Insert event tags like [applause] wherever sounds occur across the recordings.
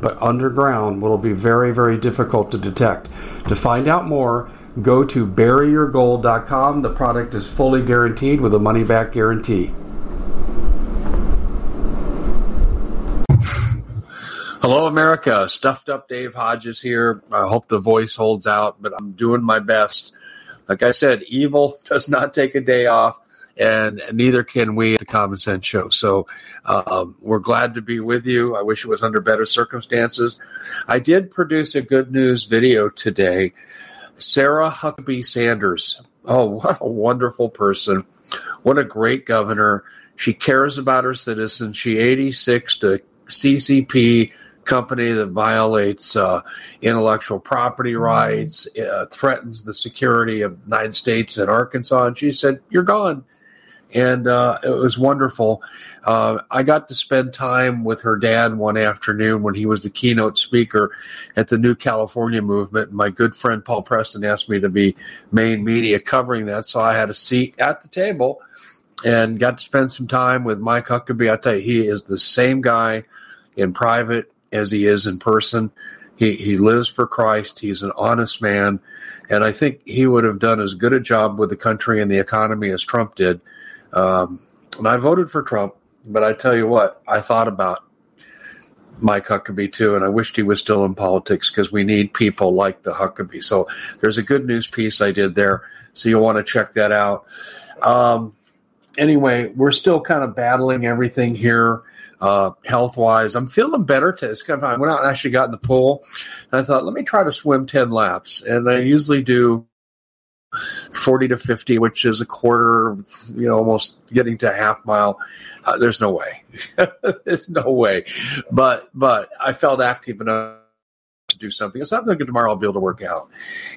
but underground will be very, very difficult to detect. To find out more, go to buryyourgold.com. The product is fully guaranteed with a money back guarantee. Hello, America. Stuffed up Dave Hodges here. I hope the voice holds out, but I'm doing my best. Like I said, evil [laughs] does not take a day off and neither can we at the Common Sense Show. So um, we're glad to be with you. I wish it was under better circumstances. I did produce a good news video today. Sarah Huckabee Sanders. Oh, [laughs] what a wonderful person. What a great governor. She cares about her citizens. She 86 to CCP company that violates uh, intellectual property mm-hmm. rights, uh, threatens the security of the United States and Arkansas. And she said, You're gone and uh, it was wonderful. Uh, I got to spend time with her dad one afternoon when he was the keynote speaker at the New California Movement. My good friend Paul Preston asked me to be main media covering that, so I had a seat at the table and got to spend some time with Mike Huckabee. I tell you, he is the same guy in private as he is in person. He he lives for Christ. He's an honest man, and I think he would have done as good a job with the country and the economy as Trump did. Um, and I voted for Trump, but I tell you what, I thought about Mike Huckabee too, and I wished he was still in politics because we need people like the Huckabee. So there's a good news piece I did there, so you'll want to check that out. Um, anyway, we're still kind of battling everything here. Uh, health wise, I'm feeling better. To, it's kind of, I went out and actually got in the pool. I thought, let me try to swim 10 laps. And I usually do 40 to 50, which is a quarter, you know, almost getting to a half mile. Uh, there's no way. [laughs] there's no way. But, but I felt active enough to do something. It's something good tomorrow I'll be able to work out.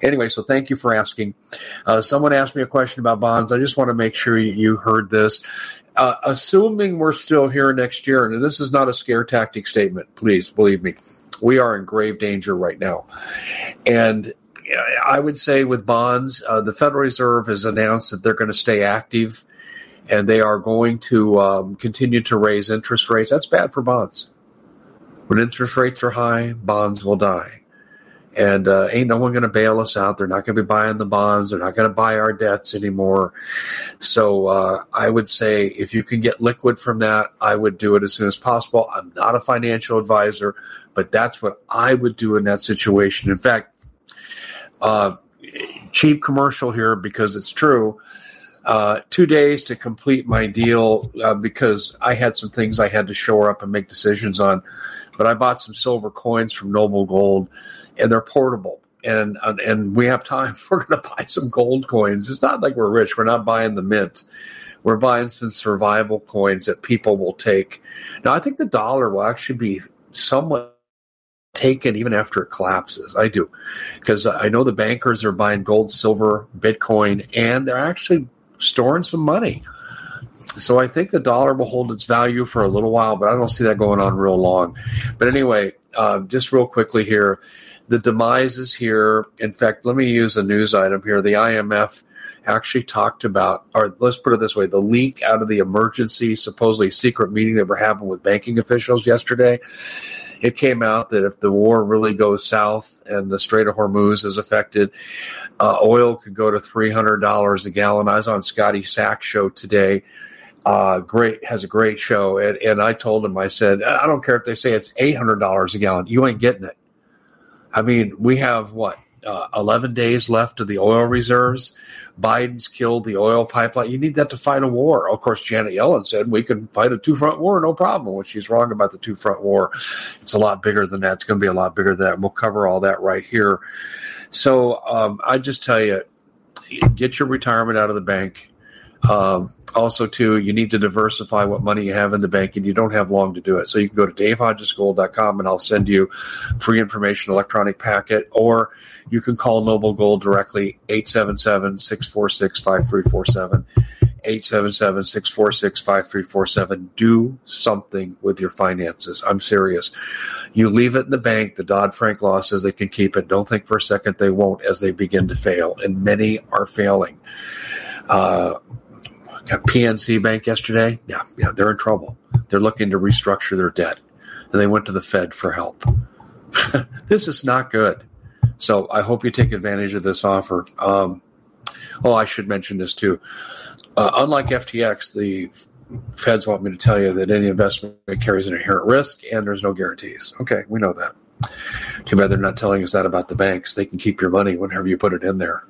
Anyway, so thank you for asking. Uh, someone asked me a question about bonds. I just want to make sure you heard this. Uh, assuming we're still here next year, and this is not a scare tactic statement, please believe me, we are in grave danger right now. And I would say with bonds, uh, the Federal Reserve has announced that they're going to stay active and they are going to um, continue to raise interest rates. That's bad for bonds. When interest rates are high, bonds will die. And uh, ain't no one going to bail us out. They're not going to be buying the bonds. They're not going to buy our debts anymore. So uh, I would say if you can get liquid from that, I would do it as soon as possible. I'm not a financial advisor, but that's what I would do in that situation. In fact, uh, cheap commercial here because it's true. Uh, two days to complete my deal uh, because I had some things I had to shore up and make decisions on. But I bought some silver coins from Noble Gold, and they're portable. And and we have time. [laughs] We're going to buy some gold coins. It's not like we're rich. We're not buying the mint. We're buying some survival coins that people will take. Now, I think the dollar will actually be somewhat taken even after it collapses. I do. Because I know the bankers are buying gold, silver, Bitcoin, and they're actually storing some money. So I think the dollar will hold its value for a little while, but I don't see that going on real long. But anyway, uh, just real quickly here, the demise is here. In fact, let me use a news item here. The IMF actually talked about, or let's put it this way, the leak out of the emergency, supposedly secret meeting that we're having with banking officials yesterday it came out that if the war really goes south and the Strait of Hormuz is affected, uh, oil could go to three hundred dollars a gallon. I was on Scotty Sack's show today. Uh, great has a great show, and, and I told him I said I don't care if they say it's eight hundred dollars a gallon, you ain't getting it. I mean, we have what uh, 11 days left of the oil reserves. Biden's killed the oil pipeline. You need that to fight a war. Of course, Janet Yellen said we can fight a two front war, no problem. Well, she's wrong about the two front war. It's a lot bigger than that. It's going to be a lot bigger than that. We'll cover all that right here. So um, I just tell you, get your retirement out of the bank. Um, also, too, you need to diversify what money you have in the bank, and you don't have long to do it. So you can go to davehodgesgold.com, and I'll send you free information electronic packet, or you can call Noble Gold directly, 877-646-5347. 877-646-5347. Do something with your finances. I'm serious. You leave it in the bank. The Dodd-Frank law says they can keep it. Don't think for a second they won't as they begin to fail. And many are failing. Uh, PNC Bank yesterday. Yeah, yeah, they're in trouble. They're looking to restructure their debt. And they went to the Fed for help. [laughs] this is not good. So I hope you take advantage of this offer. Um, oh, I should mention this too. Uh, unlike FTX, the feds want me to tell you that any investment carries an inherent risk and there's no guarantees. Okay, we know that. Too bad they're not telling us that about the banks. They can keep your money whenever you put it in there.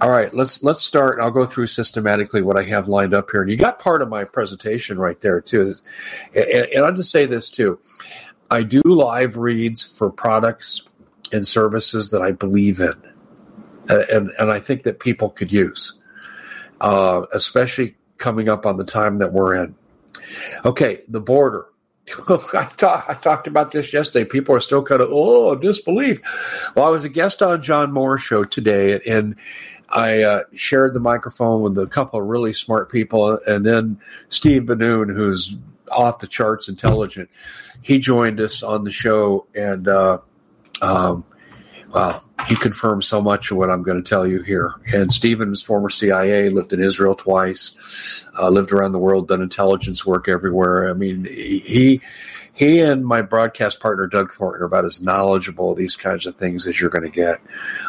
All right, let's let's start. I'll go through systematically what I have lined up here, and you got part of my presentation right there too. And, and I'll just say this too: I do live reads for products and services that I believe in, and and I think that people could use, uh, especially coming up on the time that we're in. Okay, the border. [laughs] I, talk, I talked about this yesterday. People are still kind of oh disbelief. Well, I was a guest on John Moore's show today, and I uh, shared the microphone with a couple of really smart people, and then Steve Ben-Nun, who's off the charts intelligent. He joined us on the show, and uh, um, well, he confirmed so much of what I'm going to tell you here. And Stephen's former CIA, lived in Israel twice, uh, lived around the world, done intelligence work everywhere. I mean, he he and my broadcast partner Doug Thornton are about as knowledgeable of these kinds of things as you're going to get.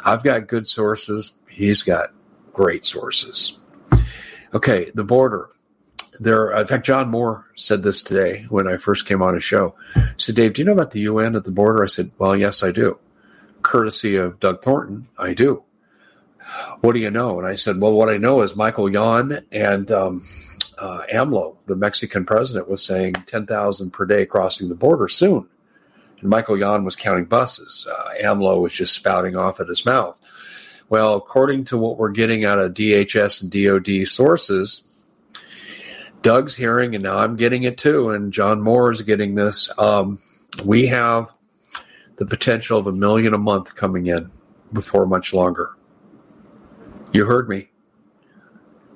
I've got good sources. He's got great sources. Okay, the border. There, in fact, John Moore said this today when I first came on his show. He said, "Dave, do you know about the UN at the border?" I said, "Well, yes, I do." Courtesy of Doug Thornton, I do. What do you know? And I said, well, what I know is Michael Yon and um, uh, AMLO, the Mexican president, was saying 10,000 per day crossing the border soon. And Michael Yon was counting buses. Uh, AMLO was just spouting off at his mouth. Well, according to what we're getting out of DHS and DOD sources, Doug's hearing, and now I'm getting it too, and John Moore is getting this. Um, we have the potential of a million a month coming in before much longer. You heard me.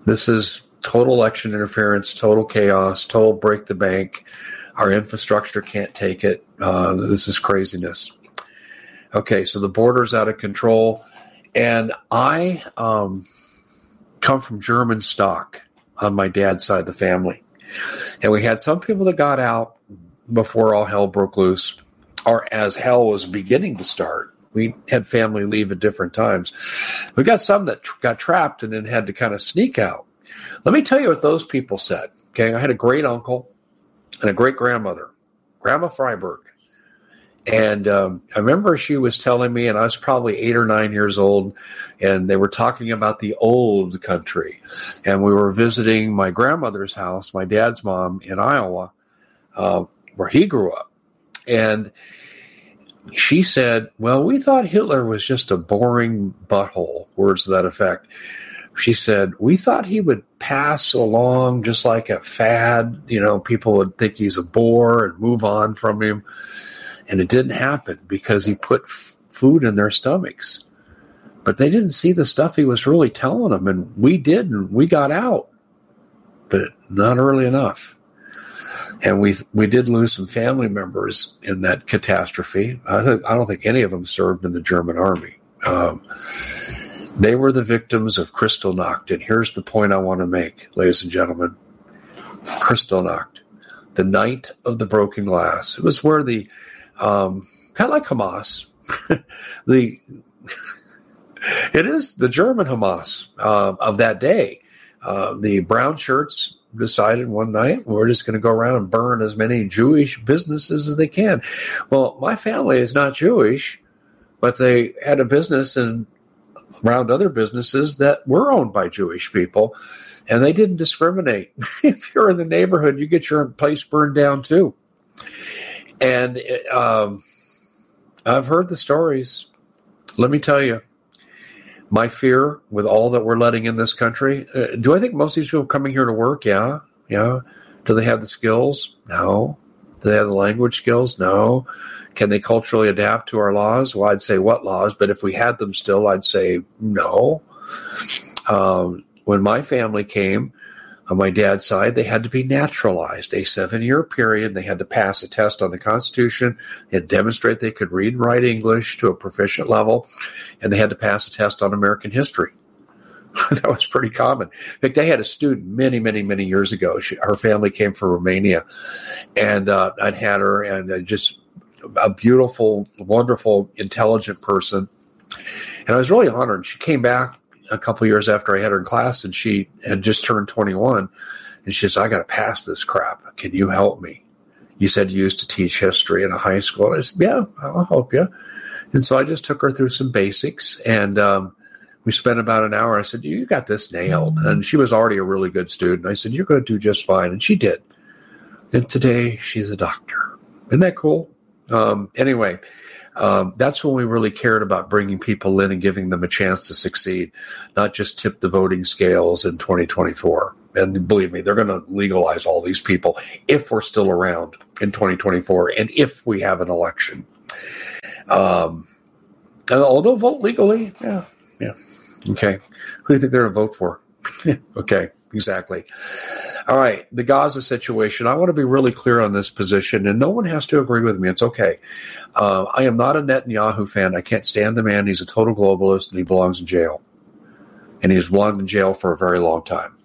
This is total election interference, total chaos, total break the bank. Our infrastructure can't take it. Uh, this is craziness. Okay, so the border's out of control. And I um, come from German stock on my dad's side of the family. And we had some people that got out before all hell broke loose or as hell was beginning to start. We had family leave at different times. We got some that tr- got trapped and then had to kind of sneak out. Let me tell you what those people said. Okay, I had a great uncle and a great grandmother, Grandma Freiberg. And um, I remember she was telling me, and I was probably eight or nine years old, and they were talking about the old country. And we were visiting my grandmother's house, my dad's mom in Iowa, uh, where he grew up. And she said, Well, we thought Hitler was just a boring butthole, words to that effect. She said, We thought he would pass along just like a fad. You know, people would think he's a bore and move on from him. And it didn't happen because he put f- food in their stomachs. But they didn't see the stuff he was really telling them. And we did, and we got out, but not early enough and we we did lose some family members in that catastrophe. I, th- I don't think any of them served in the German army. Um, they were the victims of Kristallnacht, and here's the point I want to make, ladies and gentlemen: Kristallnacht, the night of the broken glass. It was where the um, kind of like Hamas, [laughs] the [laughs] it is the German Hamas uh, of that day. Uh, the brown shirts decided one night we're just going to go around and burn as many Jewish businesses as they can. Well, my family is not Jewish, but they had a business and around other businesses that were owned by Jewish people, and they didn't discriminate. [laughs] if you're in the neighborhood, you get your place burned down too. And um, I've heard the stories. Let me tell you, my fear with all that we're letting in this country. Uh, do I think most of these people coming here to work? Yeah, yeah. Do they have the skills? No. Do they have the language skills? No. Can they culturally adapt to our laws? Well, I'd say what laws, but if we had them still, I'd say no. Um, when my family came, on my dad's side, they had to be naturalized, a seven year period. They had to pass a test on the Constitution. To demonstrate they could read and write English to a proficient level, and they had to pass a test on American history. [laughs] that was pretty common. In fact, I had a student many, many, many years ago. She, her family came from Romania, and uh, I'd had her, and uh, just a beautiful, wonderful, intelligent person. And I was really honored. She came back a couple years after I had her in class, and she had just turned 21. And she says, I got to pass this crap. Can you help me? You said you used to teach history in a high school. I said, Yeah, I'll help you. And so I just took her through some basics and um, we spent about an hour. I said, You got this nailed. And she was already a really good student. I said, You're going to do just fine. And she did. And today she's a doctor. Isn't that cool? Um, anyway, um, that's when we really cared about bringing people in and giving them a chance to succeed, not just tip the voting scales in 2024. And believe me, they're going to legalize all these people if we're still around in 2024 and if we have an election. Um, although vote legally, yeah, yeah, okay. Who do you think they're going to vote for? [laughs] okay, exactly. All right, the Gaza situation. I want to be really clear on this position, and no one has to agree with me. It's okay. Uh, I am not a Netanyahu fan. I can't stand the man. He's a total globalist, and he belongs in jail. And he's belonged in jail for a very long time.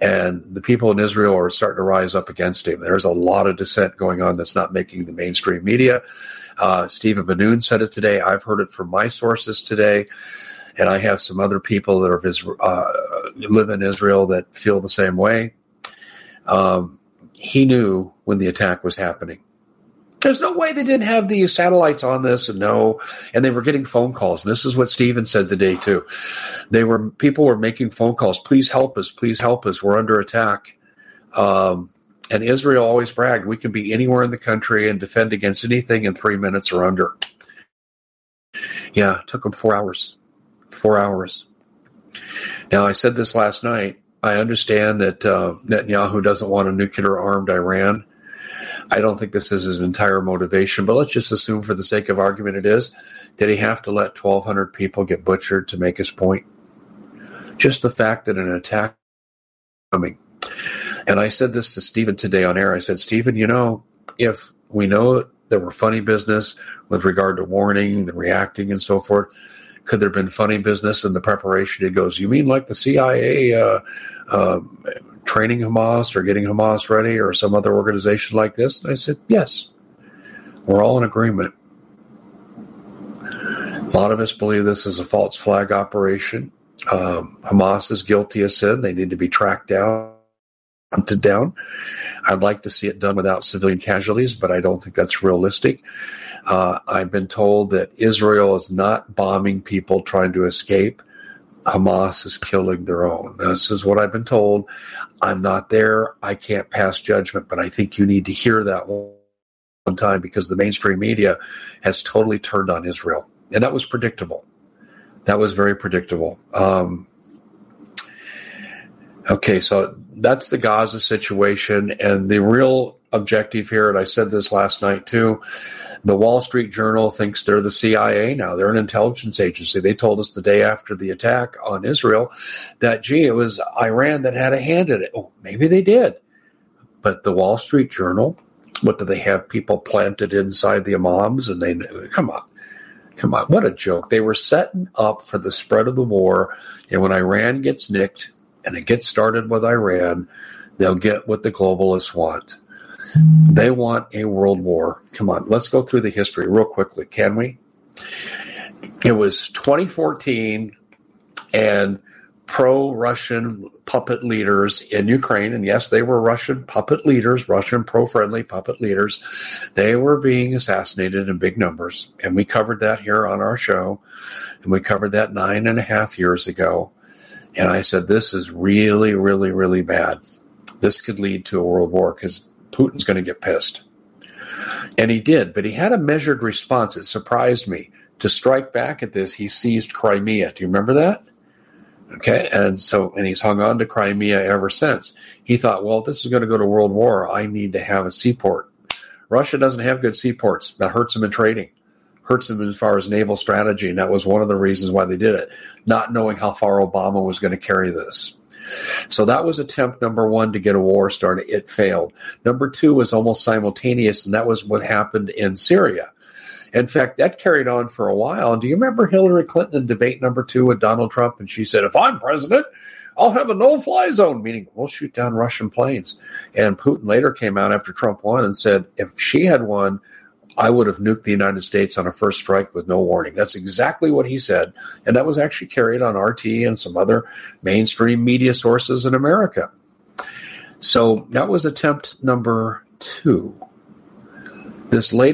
And the people in Israel are starting to rise up against him. There's a lot of dissent going on that's not making the mainstream media. Uh, Stephen Ben-Nun said it today. I've heard it from my sources today and I have some other people that are uh, live in Israel that feel the same way. Um, he knew when the attack was happening. There's no way they didn't have the satellites on this, and no, and they were getting phone calls. And this is what Stephen said today too. They were people were making phone calls. Please help us. Please help us. We're under attack. Um, and Israel always bragged, we can be anywhere in the country and defend against anything in three minutes or under. Yeah, it took them four hours. Four hours. Now, I said this last night. I understand that uh, Netanyahu doesn't want a nuclear armed Iran. I don't think this is his entire motivation, but let's just assume for the sake of argument it is. Did he have to let 1,200 people get butchered to make his point? Just the fact that an attack coming. And I said this to Stephen today on air. I said, Stephen, you know, if we know there were funny business with regard to warning and reacting and so forth, could there have been funny business in the preparation? He goes, You mean like the CIA uh, uh, training Hamas or getting Hamas ready or some other organization like this? And I said, Yes. We're all in agreement. A lot of us believe this is a false flag operation. Um, Hamas is guilty of sin. They need to be tracked down, hunted down. I'd like to see it done without civilian casualties, but I don't think that's realistic. Uh, I've been told that Israel is not bombing people trying to escape. Hamas is killing their own. This is what I've been told. I'm not there. I can't pass judgment, but I think you need to hear that one time because the mainstream media has totally turned on Israel. And that was predictable. That was very predictable. Um, okay, so that's the Gaza situation. And the real objective here, and I said this last night too, the Wall Street Journal thinks they're the CIA now. They're an intelligence agency. They told us the day after the attack on Israel that, gee, it was Iran that had a hand in it. Oh, maybe they did. But the Wall Street Journal, what do they have people planted inside the imams? And they, come on. Come on, what a joke. They were setting up for the spread of the war. And when Iran gets nicked and it gets started with Iran, they'll get what the globalists want. They want a world war. Come on, let's go through the history real quickly, can we? It was 2014, and pro Russian puppet leaders in Ukraine. And yes, they were Russian puppet leaders, Russian pro friendly puppet leaders. They were being assassinated in big numbers. And we covered that here on our show. And we covered that nine and a half years ago. And I said, this is really, really, really bad. This could lead to a world war because Putin's going to get pissed. And he did, but he had a measured response. It surprised me. To strike back at this, he seized Crimea. Do you remember that? Okay. And so, and he's hung on to Crimea ever since. He thought, well, this is going to go to world war. I need to have a seaport. Russia doesn't have good seaports. That hurts them in trading, hurts them as far as naval strategy. And that was one of the reasons why they did it, not knowing how far Obama was going to carry this. So that was attempt number one to get a war started. It failed. Number two was almost simultaneous, and that was what happened in Syria. In fact, that carried on for a while. And Do you remember Hillary Clinton in debate number two with Donald Trump? And she said, if I'm president, I'll have a no fly zone, meaning we'll shoot down Russian planes. And Putin later came out after Trump won and said, if she had won, I would have nuked the United States on a first strike with no warning. That's exactly what he said. And that was actually carried on RT and some other mainstream media sources in America. So that was attempt number two. This latest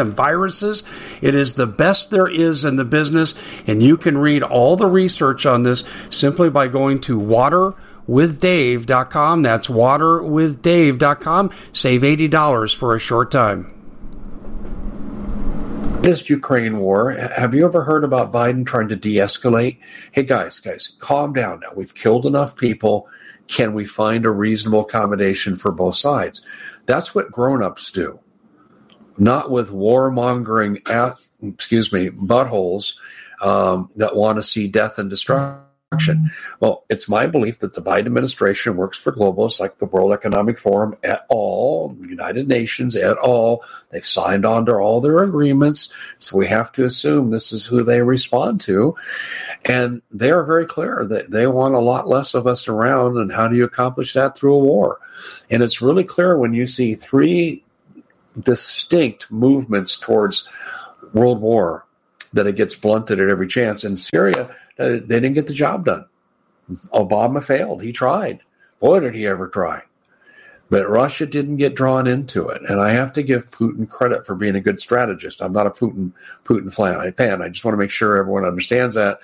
and viruses. It is the best there is in the business, and you can read all the research on this simply by going to water waterwithdave.com. That's waterwithdave.com. Save $80 for a short time. This Ukraine war. Have you ever heard about Biden trying to de escalate? Hey, guys, guys, calm down now. We've killed enough people. Can we find a reasonable accommodation for both sides? That's what grown ups do, not with warmongering, at, excuse me, buttholes um, that want to see death and destruction well, it's my belief that the Biden administration works for globalists like the World Economic Forum at all, United Nations at all. They've signed on to all their agreements. So we have to assume this is who they respond to. And they are very clear that they want a lot less of us around. And how do you accomplish that through a war? And it's really clear when you see three distinct movements towards world war that it gets blunted at every chance. In Syria, uh, they didn't get the job done. Obama failed. He tried. Boy, did he ever try. But Russia didn't get drawn into it, and I have to give Putin credit for being a good strategist. I'm not a Putin Putin fan. I just want to make sure everyone understands that.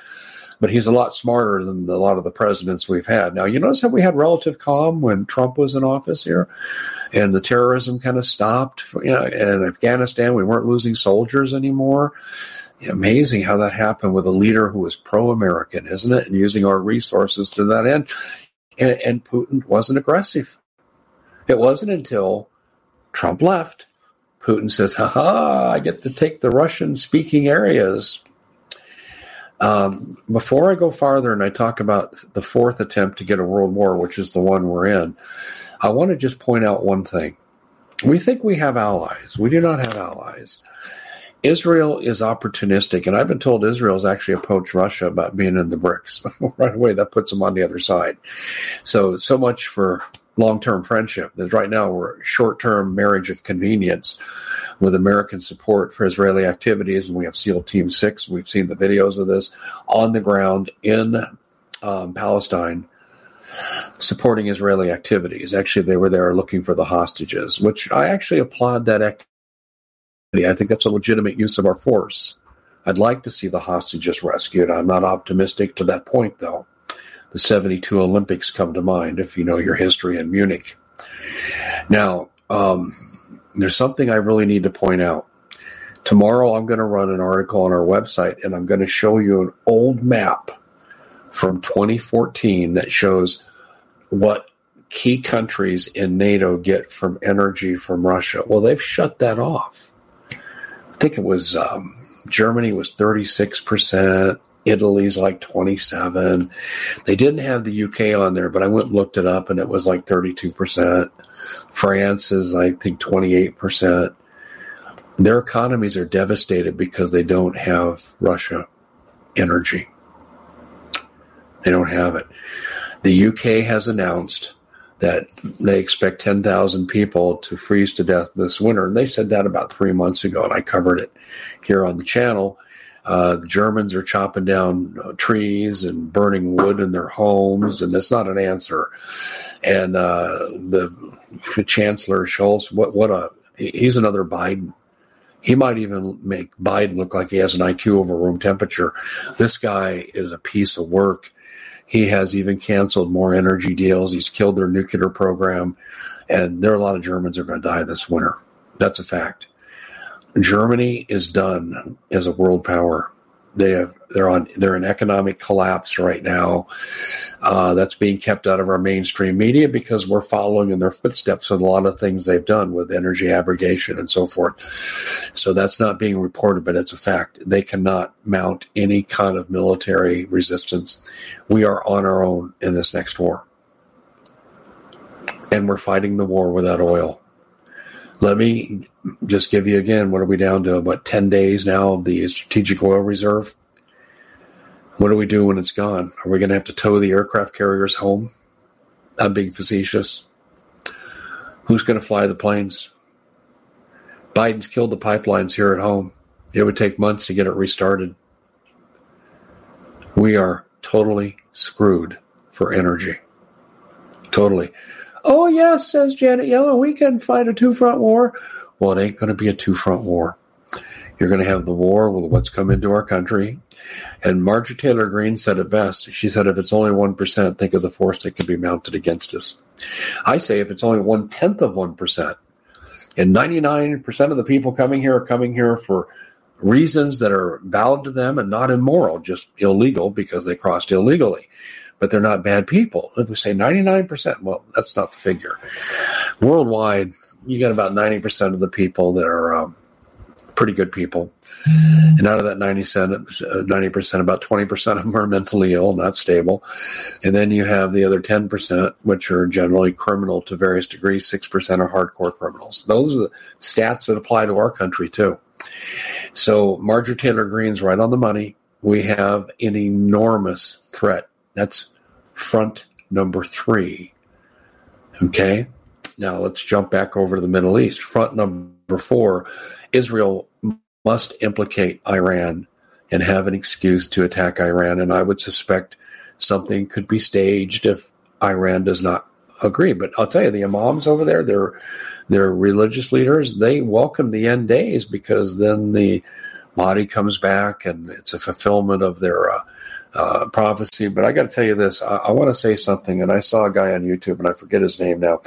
But he's a lot smarter than a lot of the presidents we've had. Now, you notice how we had relative calm when Trump was in office here, and the terrorism kind of stopped. You know, in Afghanistan, we weren't losing soldiers anymore. Amazing how that happened with a leader who was pro-American, isn't it? And using our resources to that end. And, and Putin wasn't aggressive. It wasn't until Trump left. Putin says, ha, ha, I get to take the Russian speaking areas. Um, before I go farther and I talk about the fourth attempt to get a world war, which is the one we're in, I want to just point out one thing. We think we have allies. We do not have allies. Israel is opportunistic, and I've been told Israel's actually approached Russia about being in the BRICS. [laughs] right away, that puts them on the other side. So, so much for long term friendship. That right now we're short term marriage of convenience with American support for Israeli activities, and we have SEAL Team Six. We've seen the videos of this on the ground in um, Palestine supporting Israeli activities. Actually, they were there looking for the hostages, which I actually applaud that activity. I think that's a legitimate use of our force. I'd like to see the hostages rescued. I'm not optimistic to that point, though the 72 Olympics come to mind if you know your history in Munich. Now, um, there's something I really need to point out. Tomorrow, I'm going to run an article on our website and I'm going to show you an old map from 2014 that shows what key countries in NATO get from energy from Russia. Well, they've shut that off. I think it was um, Germany was 36%, Italy's like 27. They didn't have the UK on there, but I went and looked it up and it was like 32%. France is, I think, 28%. Their economies are devastated because they don't have Russia energy. They don't have it. The UK has announced that they expect 10,000 people to freeze to death this winter. And they said that about three months ago, and I covered it here on the channel. Uh, Germans are chopping down uh, trees and burning wood in their homes, and that's not an answer. And uh, the Chancellor Scholz, what what a he's another Biden. He might even make Biden look like he has an IQ over room temperature. This guy is a piece of work. He has even canceled more energy deals. He's killed their nuclear program, and there are a lot of Germans that are going to die this winter. That's a fact. Germany is done as a world power. They have they're on they're in economic collapse right now. Uh, that's being kept out of our mainstream media because we're following in their footsteps with a lot of things they've done with energy abrogation and so forth. So that's not being reported, but it's a fact. They cannot mount any kind of military resistance. We are on our own in this next war, and we're fighting the war without oil. Let me just give you again what are we down to? About 10 days now of the strategic oil reserve? What do we do when it's gone? Are we going to have to tow the aircraft carriers home? I'm being facetious. Who's going to fly the planes? Biden's killed the pipelines here at home. It would take months to get it restarted. We are totally screwed for energy. Totally. Oh, yes, says Janet Yellen, we can fight a two front war. Well, it ain't going to be a two front war. You're going to have the war with what's come into our country. And Marjorie Taylor Greene said it best. She said, if it's only 1%, think of the force that can be mounted against us. I say, if it's only one tenth of 1%, and 99% of the people coming here are coming here for reasons that are valid to them and not immoral, just illegal because they crossed illegally but they're not bad people. If we say 99%, well, that's not the figure. Worldwide, you got about 90% of the people that are um, pretty good people. And out of that 90%, about 20% of them are mentally ill, not stable. And then you have the other 10%, which are generally criminal to various degrees. 6% are hardcore criminals. Those are the stats that apply to our country, too. So Marjorie Taylor Greene's right on the money. We have an enormous threat that's front number three. Okay. Now let's jump back over to the Middle East. Front number four Israel must implicate Iran and have an excuse to attack Iran. And I would suspect something could be staged if Iran does not agree. But I'll tell you, the imams over there, they're they're religious leaders. They welcome the end days because then the Mahdi comes back and it's a fulfillment of their uh, uh, prophecy. But I got to tell you this: I, I want to say something. And I saw a guy on YouTube, and I forget his name now.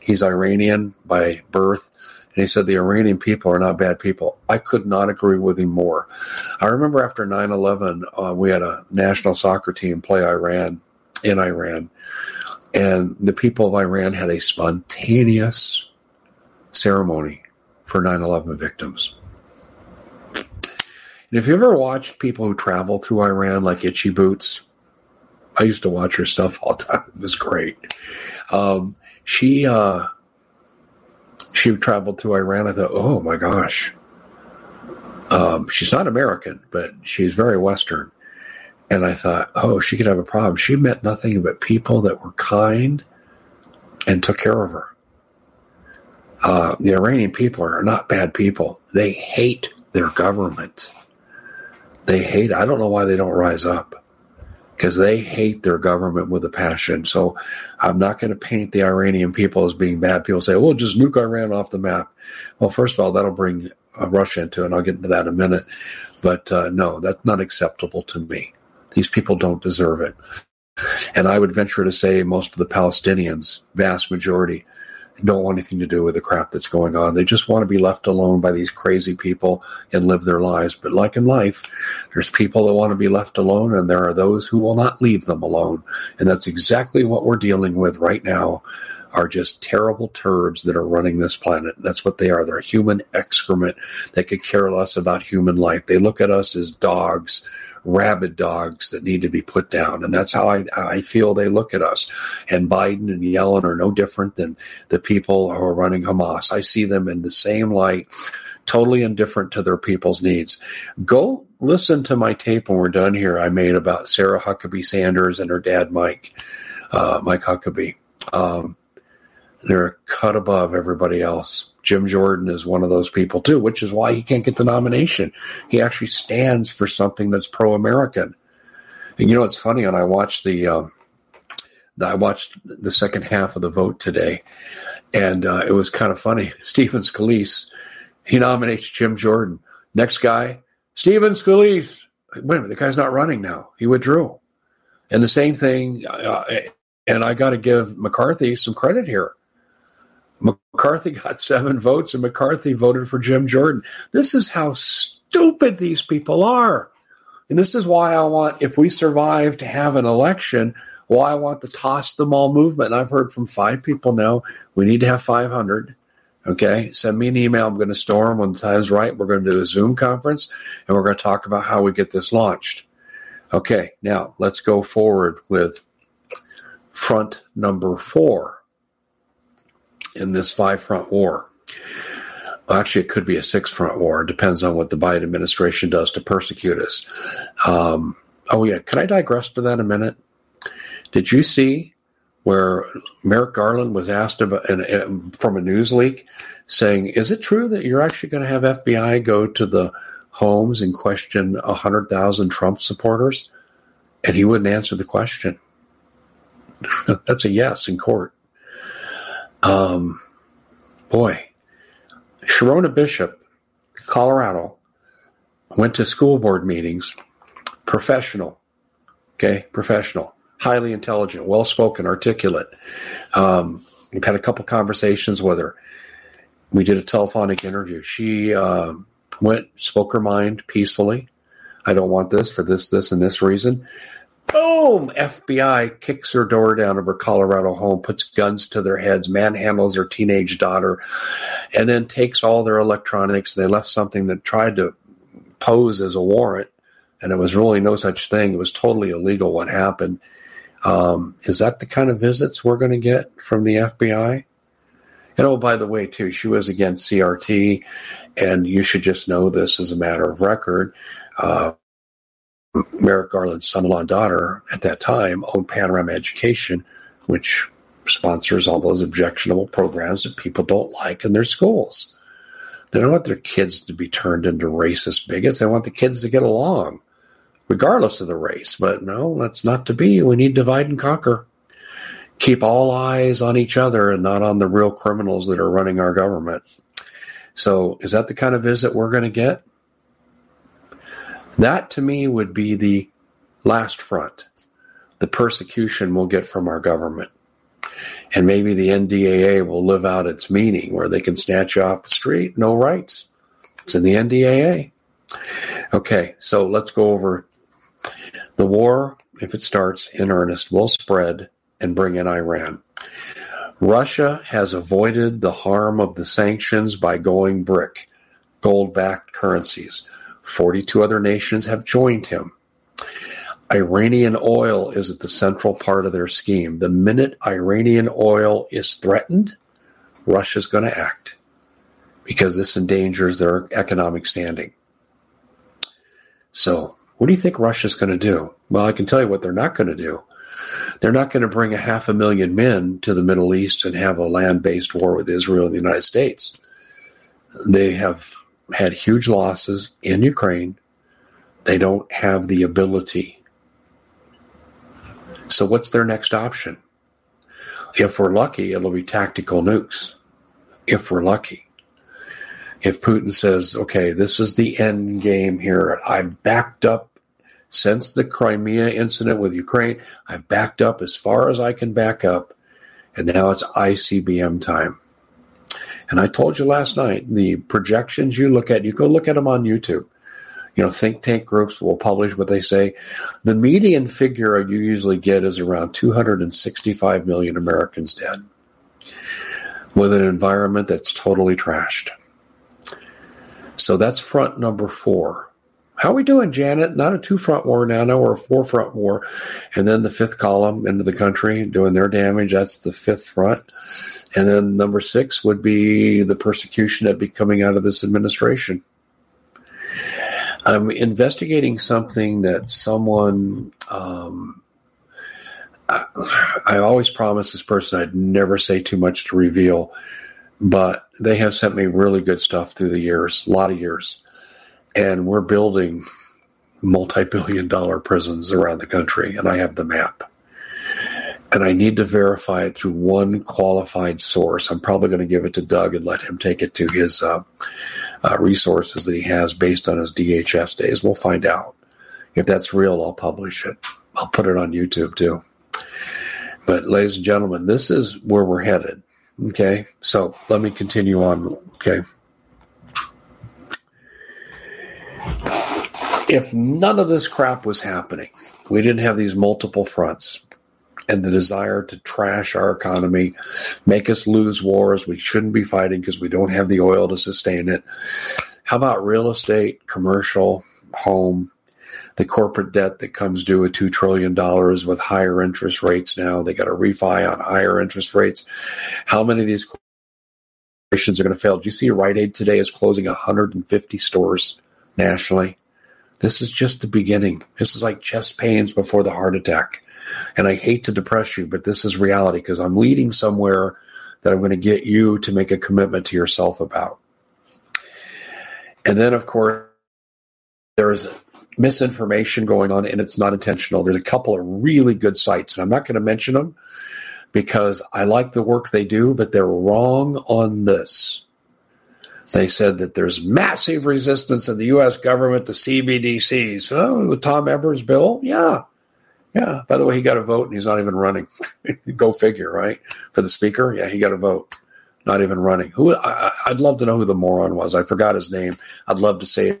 He's Iranian by birth. And he said the Iranian people are not bad people. I could not agree with him more. I remember after 9 11, uh, we had a national soccer team play Iran in Iran. And the people of Iran had a spontaneous ceremony for 9 11 victims. And if you ever watched people who travel through Iran, like Itchy Boots, I used to watch her stuff all [laughs] the time. It was great. Um, she uh, she traveled through Iran. I thought, oh my gosh, um, she's not American, but she's very Western. And I thought, oh, she could have a problem. She met nothing but people that were kind and took care of her. Uh, the Iranian people are not bad people. They hate their government. They hate. I don't know why they don't rise up because they hate their government with a passion. So I'm not going to paint the Iranian people as being bad people. Say, well, just nuke Iran off the map. Well, first of all, that'll bring Russia into it, and I'll get into that in a minute. But uh, no, that's not acceptable to me. These people don't deserve it. And I would venture to say most of the Palestinians, vast majority, don't want anything to do with the crap that's going on. They just want to be left alone by these crazy people and live their lives. But like in life, there's people that want to be left alone, and there are those who will not leave them alone. And that's exactly what we're dealing with right now. Are just terrible turds that are running this planet. That's what they are. They're human excrement that could care less about human life. They look at us as dogs rabid dogs that need to be put down. And that's how I, I feel they look at us. And Biden and Yellen are no different than the people who are running Hamas. I see them in the same light, totally indifferent to their people's needs. Go listen to my tape when we're done here. I made about Sarah Huckabee Sanders and her dad, Mike, uh, Mike Huckabee. Um, they're a cut above everybody else. Jim Jordan is one of those people too, which is why he can't get the nomination. He actually stands for something that's pro-American. And you know, it's funny. And I watched the, um, I watched the second half of the vote today, and uh, it was kind of funny. [laughs] Stephen Scalise, he nominates Jim Jordan. Next guy, Stephen Scalise. Wait a minute, the guy's not running now. He withdrew. And the same thing. Uh, and I got to give McCarthy some credit here. McCarthy got seven votes, and McCarthy voted for Jim Jordan. This is how stupid these people are. And this is why I want, if we survive to have an election, why I want the toss them all movement. And I've heard from five people now, we need to have 500. Okay, send me an email. I'm going to store them when the time's right. We're going to do a Zoom conference and we're going to talk about how we get this launched. Okay, now let's go forward with front number four in this five front war. Actually, it could be a six front war. It depends on what the Biden administration does to persecute us. Um, oh, yeah. Can I digress to that a minute? Did you see where Merrick Garland was asked about from a news leak saying, Is it true that you're actually going to have FBI go to the homes and question 100,000 Trump supporters? And he wouldn't answer the question. [laughs] That's a yes in court. Um, boy, Sharona Bishop, Colorado, went to school board meetings, professional, okay, professional, highly intelligent, well spoken, articulate. Um, we've had a couple conversations with her. We did a telephonic interview. She uh, went, spoke her mind peacefully. I don't want this for this, this, and this reason. Boom! FBI kicks her door down of her Colorado home, puts guns to their heads, manhandles her teenage daughter, and then takes all their electronics. They left something that tried to pose as a warrant, and it was really no such thing. It was totally illegal what happened. Um, is that the kind of visits we're going to get from the FBI? And oh, by the way, too, she was against CRT, and you should just know this as a matter of record. Uh, Merrick Garland's son-in-law daughter at that time owned Panorama Education, which sponsors all those objectionable programs that people don't like in their schools. They don't want their kids to be turned into racist bigots. They want the kids to get along, regardless of the race. But no, that's not to be. We need divide and conquer. keep all eyes on each other and not on the real criminals that are running our government. So, is that the kind of visit we're going to get? That to me would be the last front, the persecution we'll get from our government. And maybe the NDAA will live out its meaning where they can snatch you off the street, no rights. It's in the NDAA. Okay, so let's go over the war, if it starts in earnest, will spread and bring in Iran. Russia has avoided the harm of the sanctions by going brick, gold backed currencies. 42 other nations have joined him. Iranian oil is at the central part of their scheme. The minute Iranian oil is threatened, Russia's going to act because this endangers their economic standing. So, what do you think Russia's going to do? Well, I can tell you what they're not going to do. They're not going to bring a half a million men to the Middle East and have a land based war with Israel and the United States. They have had huge losses in Ukraine. They don't have the ability so what's their next option? If we're lucky, it'll be tactical nukes. If we're lucky. If Putin says, okay, this is the end game here, I've backed up since the Crimea incident with Ukraine, I've backed up as far as I can back up, and now it's ICBM time. And I told you last night, the projections you look at, you go look at them on YouTube you know, think tank groups will publish what they say. The median figure you usually get is around 265 million Americans dead with an environment that's totally trashed. So that's front number four. How are we doing, Janet? Not a two front war now, now we're a four front war. And then the fifth column into the country doing their damage. That's the fifth front. And then number six would be the persecution that be coming out of this administration. I'm investigating something that someone. Um, I, I always promise this person I'd never say too much to reveal, but they have sent me really good stuff through the years, a lot of years, and we're building multi-billion dollar prisons around the country, and I have the map. And I need to verify it through one qualified source. I'm probably going to give it to Doug and let him take it to his uh, uh, resources that he has based on his DHS days. We'll find out. If that's real, I'll publish it. I'll put it on YouTube too. But, ladies and gentlemen, this is where we're headed. Okay, so let me continue on. Okay. If none of this crap was happening, we didn't have these multiple fronts, and the desire to trash our economy, make us lose wars we shouldn't be fighting because we don't have the oil to sustain it. How about real estate, commercial, home, the corporate debt that comes due at $2 trillion with higher interest rates now? They got a refi on higher interest rates. How many of these corporations are going to fail? Do you see Rite Aid today is closing 150 stores nationally? This is just the beginning. This is like chest pains before the heart attack. And I hate to depress you, but this is reality because I'm leading somewhere that I'm going to get you to make a commitment to yourself about. And then, of course, there's misinformation going on and it's not intentional. There's a couple of really good sites, and I'm not going to mention them because I like the work they do, but they're wrong on this. They said that there's massive resistance in the U.S. government to CBDCs. Oh, Tom Emmer's bill? Yeah. Yeah. By the way, he got a vote and he's not even running. [laughs] Go figure, right? For the speaker, yeah, he got a vote, not even running. Who? I, would love to know who the moron was. I forgot his name. I'd love to say.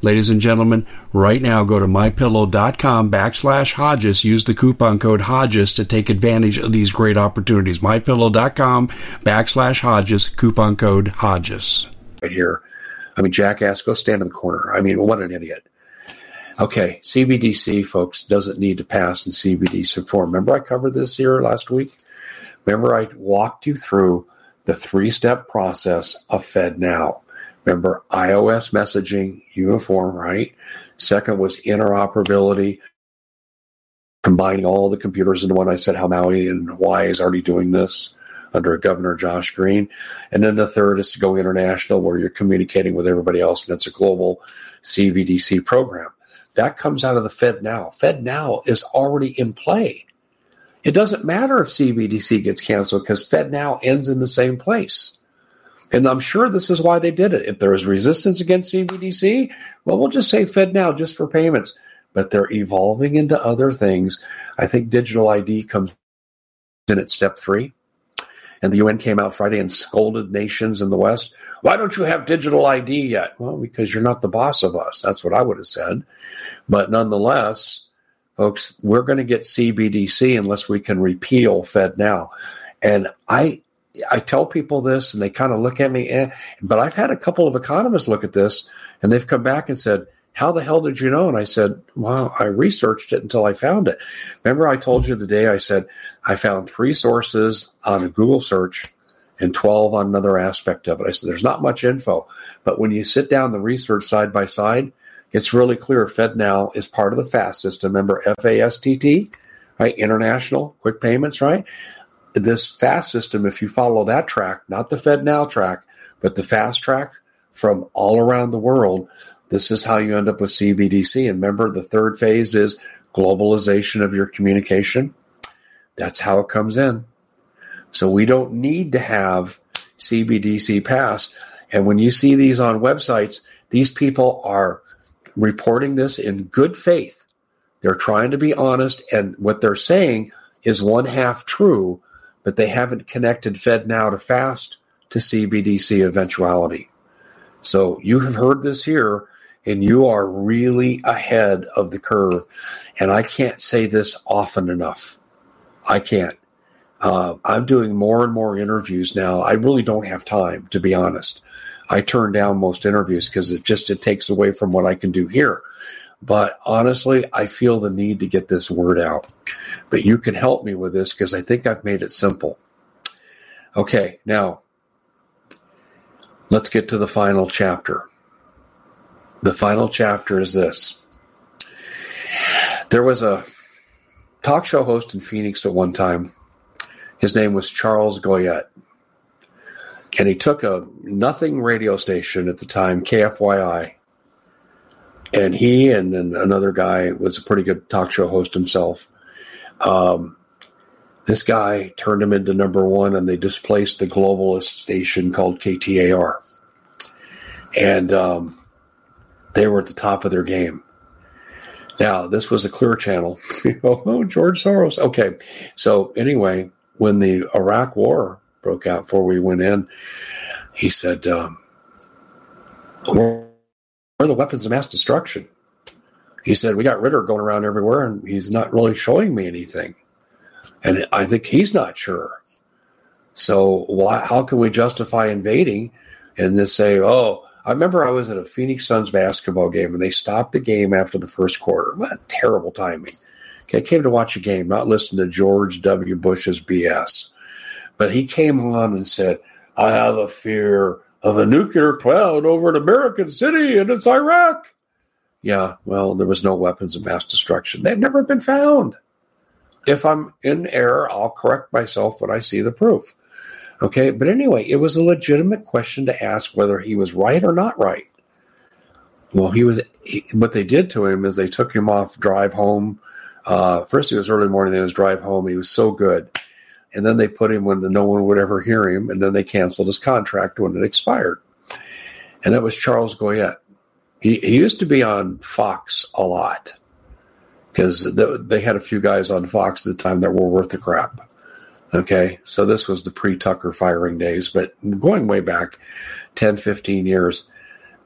Ladies and gentlemen, right now go to mypillow.com backslash Hodges. Use the coupon code Hodges to take advantage of these great opportunities. Mypillow.com backslash Hodges, coupon code Hodges. Right here. I mean, jackass, go stand in the corner. I mean, what an idiot. Okay, CBDC, folks, doesn't need to pass in CBDC form. Remember I covered this here last week? Remember I walked you through the three step process of FedNow. Remember, ISO messaging, uniform, right? Second was interoperability, combining all the computers into one. I said how Maui and Hawaii is already doing this under Governor Josh Green. And then the third is to go international where you're communicating with everybody else, and it's a global CBDC program. That comes out of the Fed Now. Fed Now is already in play. It doesn't matter if CBDC gets canceled because Fed Now ends in the same place. And I'm sure this is why they did it. If there is resistance against CBDC, well, we'll just say Fed Now just for payments. But they're evolving into other things. I think digital ID comes in at step three. And the UN came out Friday and scolded nations in the West. Why don't you have digital ID yet? Well, because you're not the boss of us. That's what I would have said. But nonetheless, folks, we're going to get CBDC unless we can repeal Fed now. And I, I tell people this and they kind of look at me, eh, but I've had a couple of economists look at this and they've come back and said, how the hell did you know? And I said, well, I researched it until I found it. Remember, I told you the day I said I found three sources on a Google search and 12 on another aspect of it. I said, there's not much info, but when you sit down the research side by side, it's really clear FedNow is part of the FAST system. Remember FAST, right? International quick payments, right? This FAST system, if you follow that track, not the FedNow track, but the fast track from all around the world, this is how you end up with CBDC. And remember, the third phase is globalization of your communication. That's how it comes in. So we don't need to have CBDC pass. And when you see these on websites, these people are reporting this in good faith. They're trying to be honest, and what they're saying is one half true, but they haven't connected Fed now to fast to CBDC eventuality. So you have heard this here, and you are really ahead of the curve. And I can't say this often enough. I can't. Uh, I'm doing more and more interviews now. I really don't have time, to be honest. I turn down most interviews because it just it takes away from what I can do here. But honestly, I feel the need to get this word out. But you can help me with this because I think I've made it simple. Okay, now let's get to the final chapter. The final chapter is this. There was a talk show host in Phoenix at one time. His name was Charles Goyette and he took a nothing radio station at the time, KFYI, and he and, and another guy was a pretty good talk show host himself. Um, this guy turned him into number one, and they displaced the globalist station called KTAR, and um, they were at the top of their game. Now, this was a clear channel. [laughs] oh, George Soros. Okay. So, anyway, when the Iraq War broke out before we went in. He said, um, "Where are the weapons of mass destruction?" He said, "We got Ritter going around everywhere, and he's not really showing me anything." And I think he's not sure. So why? How can we justify invading and just say, "Oh"? I remember I was at a Phoenix Suns basketball game and they stopped the game after the first quarter. What terrible timing. Okay, I came to watch a game, not listen to George W. Bush's BS. But he came on and said, I have a fear of a nuclear cloud over an American city and it's Iraq. Yeah, well, there was no weapons of mass destruction. They've never been found. If I'm in error, I'll correct myself when I see the proof. Okay, but anyway, it was a legitimate question to ask whether he was right or not right. Well, he was. He, what they did to him is they took him off drive home. Uh, first, it was early morning. Then it was drive home. He was so good and then they put him when no one would ever hear him, and then they canceled his contract when it expired. And that was Charles Goyette. He, he used to be on Fox a lot because they had a few guys on Fox at the time that were worth the crap. Okay, so this was the pre Tucker firing days, but going way back 10, 15 years,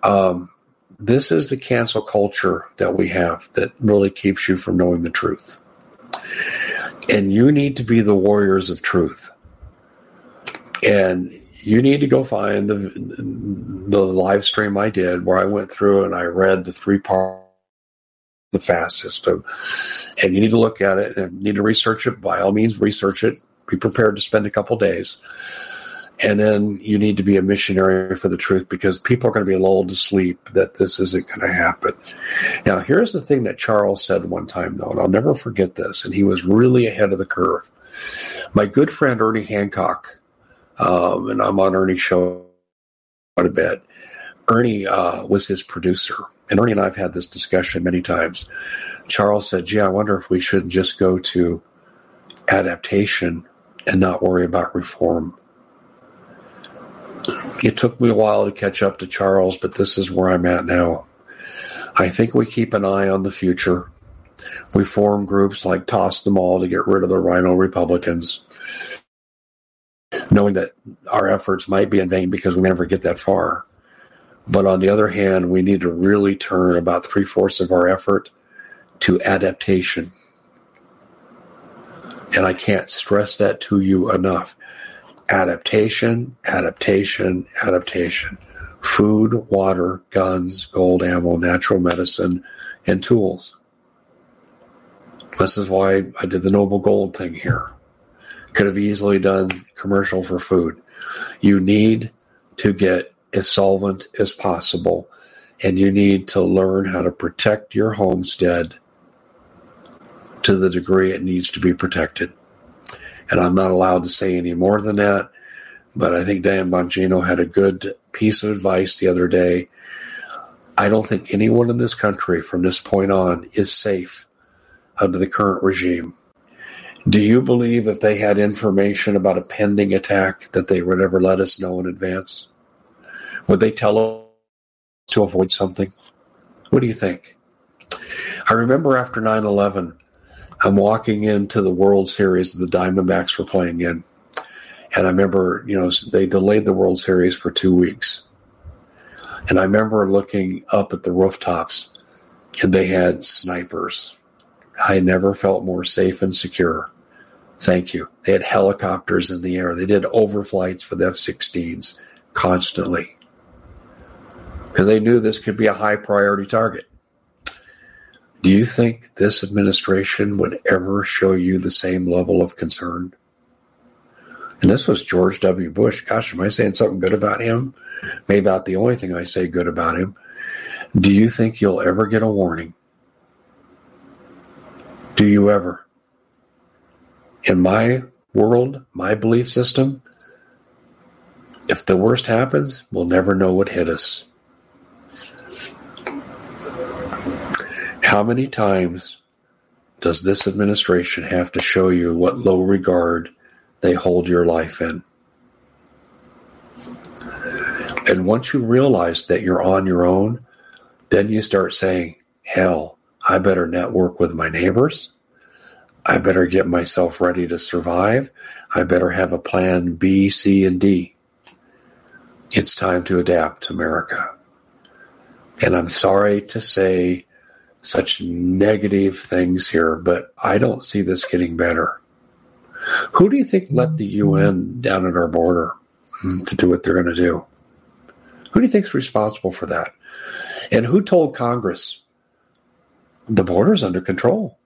um, this is the cancel culture that we have that really keeps you from knowing the truth. And you need to be the warriors of truth. And you need to go find the the live stream I did where I went through and I read the three part the fast system. And you need to look at it and need to research it. By all means, research it. Be prepared to spend a couple days. And then you need to be a missionary for the truth because people are going to be lulled to sleep that this isn't going to happen. Now, here's the thing that Charles said one time, though, and I'll never forget this, and he was really ahead of the curve. My good friend Ernie Hancock, um, and I'm on Ernie's show quite a bit. Ernie uh, was his producer, and Ernie and I have had this discussion many times. Charles said, "Gee, I wonder if we shouldn't just go to adaptation and not worry about reform." It took me a while to catch up to Charles, but this is where I'm at now. I think we keep an eye on the future. We form groups like Toss Them All to get rid of the RINO Republicans, knowing that our efforts might be in vain because we never get that far. But on the other hand, we need to really turn about three fourths of our effort to adaptation. And I can't stress that to you enough. Adaptation, adaptation, adaptation. Food, water, guns, gold, ammo, natural medicine, and tools. This is why I did the Noble Gold thing here. Could have easily done commercial for food. You need to get as solvent as possible, and you need to learn how to protect your homestead to the degree it needs to be protected. And I'm not allowed to say any more than that, but I think Dan Bongino had a good piece of advice the other day. I don't think anyone in this country from this point on is safe under the current regime. Do you believe if they had information about a pending attack that they would ever let us know in advance? Would they tell us to avoid something? What do you think? I remember after 9 11, I'm walking into the World Series that the Diamondbacks were playing in. And I remember, you know, they delayed the World Series for two weeks. And I remember looking up at the rooftops and they had snipers. I never felt more safe and secure. Thank you. They had helicopters in the air. They did overflights with F 16s constantly because they knew this could be a high priority target. Do you think this administration would ever show you the same level of concern? And this was George W. Bush. Gosh, am I saying something good about him? Maybe about the only thing I say good about him. Do you think you'll ever get a warning? Do you ever? In my world, my belief system, if the worst happens, we'll never know what hit us. How many times does this administration have to show you what low regard they hold your life in? And once you realize that you're on your own, then you start saying, hell, I better network with my neighbors. I better get myself ready to survive. I better have a plan B, C, and D. It's time to adapt, America. And I'm sorry to say such negative things here, but I don't see this getting better. Who do you think let the UN down at our border hmm, to do what they're going to do? Who do you think is responsible for that? And who told Congress the border's under control?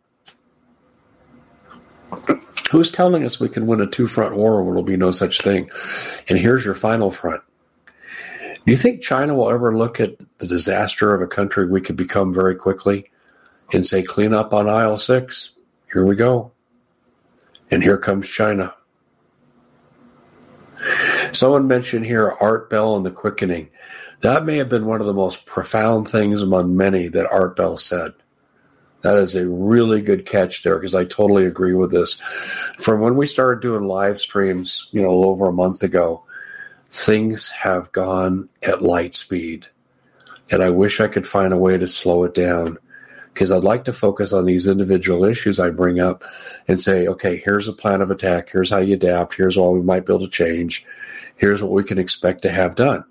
Who's telling us we can win a two front war where there'll be no such thing? And here's your final front. Do you think China will ever look at the disaster of a country we could become very quickly and say, clean up on aisle six? Here we go. And here comes China. Someone mentioned here Art Bell and the quickening. That may have been one of the most profound things among many that Art Bell said. That is a really good catch there because I totally agree with this. From when we started doing live streams, you know, over a month ago, things have gone at light speed. And I wish I could find a way to slow it down because I'd like to focus on these individual issues I bring up and say, okay, here's a plan of attack. Here's how you adapt. Here's what we might be able to change. Here's what we can expect to have done.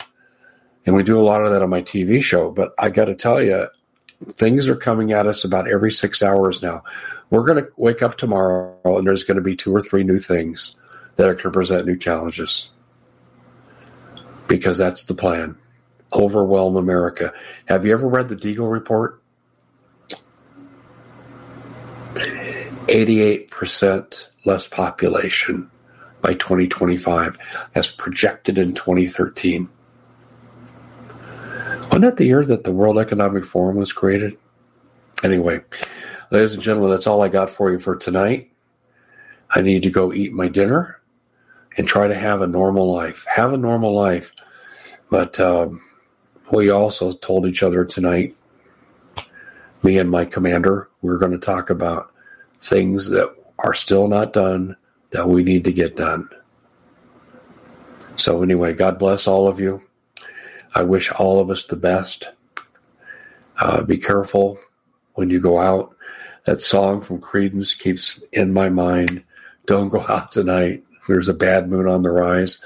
And we do a lot of that on my TV show. But I got to tell you, things are coming at us about every six hours now. We're going to wake up tomorrow and there's going to be two or three new things that are going to present new challenges because that's the plan. Overwhelm America. Have you ever read the Deagle report? 88% less population by 2025 as projected in 2013. Wasn't that the year that the World Economic Forum was created? Anyway, ladies and gentlemen, that's all I got for you for tonight. I need to go eat my dinner and try to have a normal life. Have a normal life. But um, we also told each other tonight, me and my commander, we're going to talk about things that are still not done that we need to get done. So, anyway, God bless all of you. I wish all of us the best. Uh, be careful when you go out. That song from Creedence keeps in my mind. Don't go out tonight. There's a bad moon on the rise.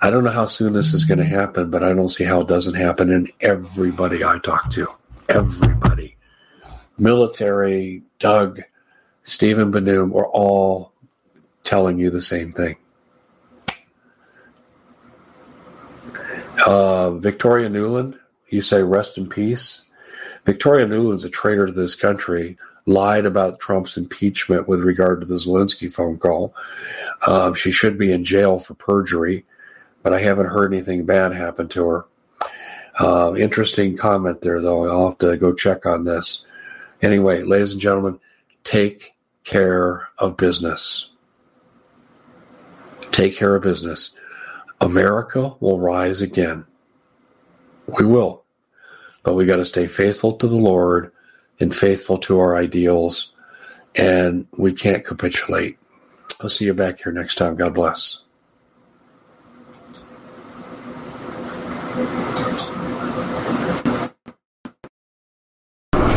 I don't know how soon this is going to happen, but I don't see how it doesn't happen in everybody I talk to. Everybody. Military, Doug, Stephen Ben-Nun are all telling you the same thing. Uh, Victoria Nuland, you say rest in peace. Victoria Nuland's a traitor to this country, lied about Trump's impeachment with regard to the Zelensky phone call. Um, she should be in jail for perjury, but I haven't heard anything bad happen to her. Uh, interesting comment there, though. I'll have to go check on this. Anyway, ladies and gentlemen, take care of business. Take care of business. America will rise again. We will. But we got to stay faithful to the Lord and faithful to our ideals, and we can't capitulate. I'll see you back here next time. God bless.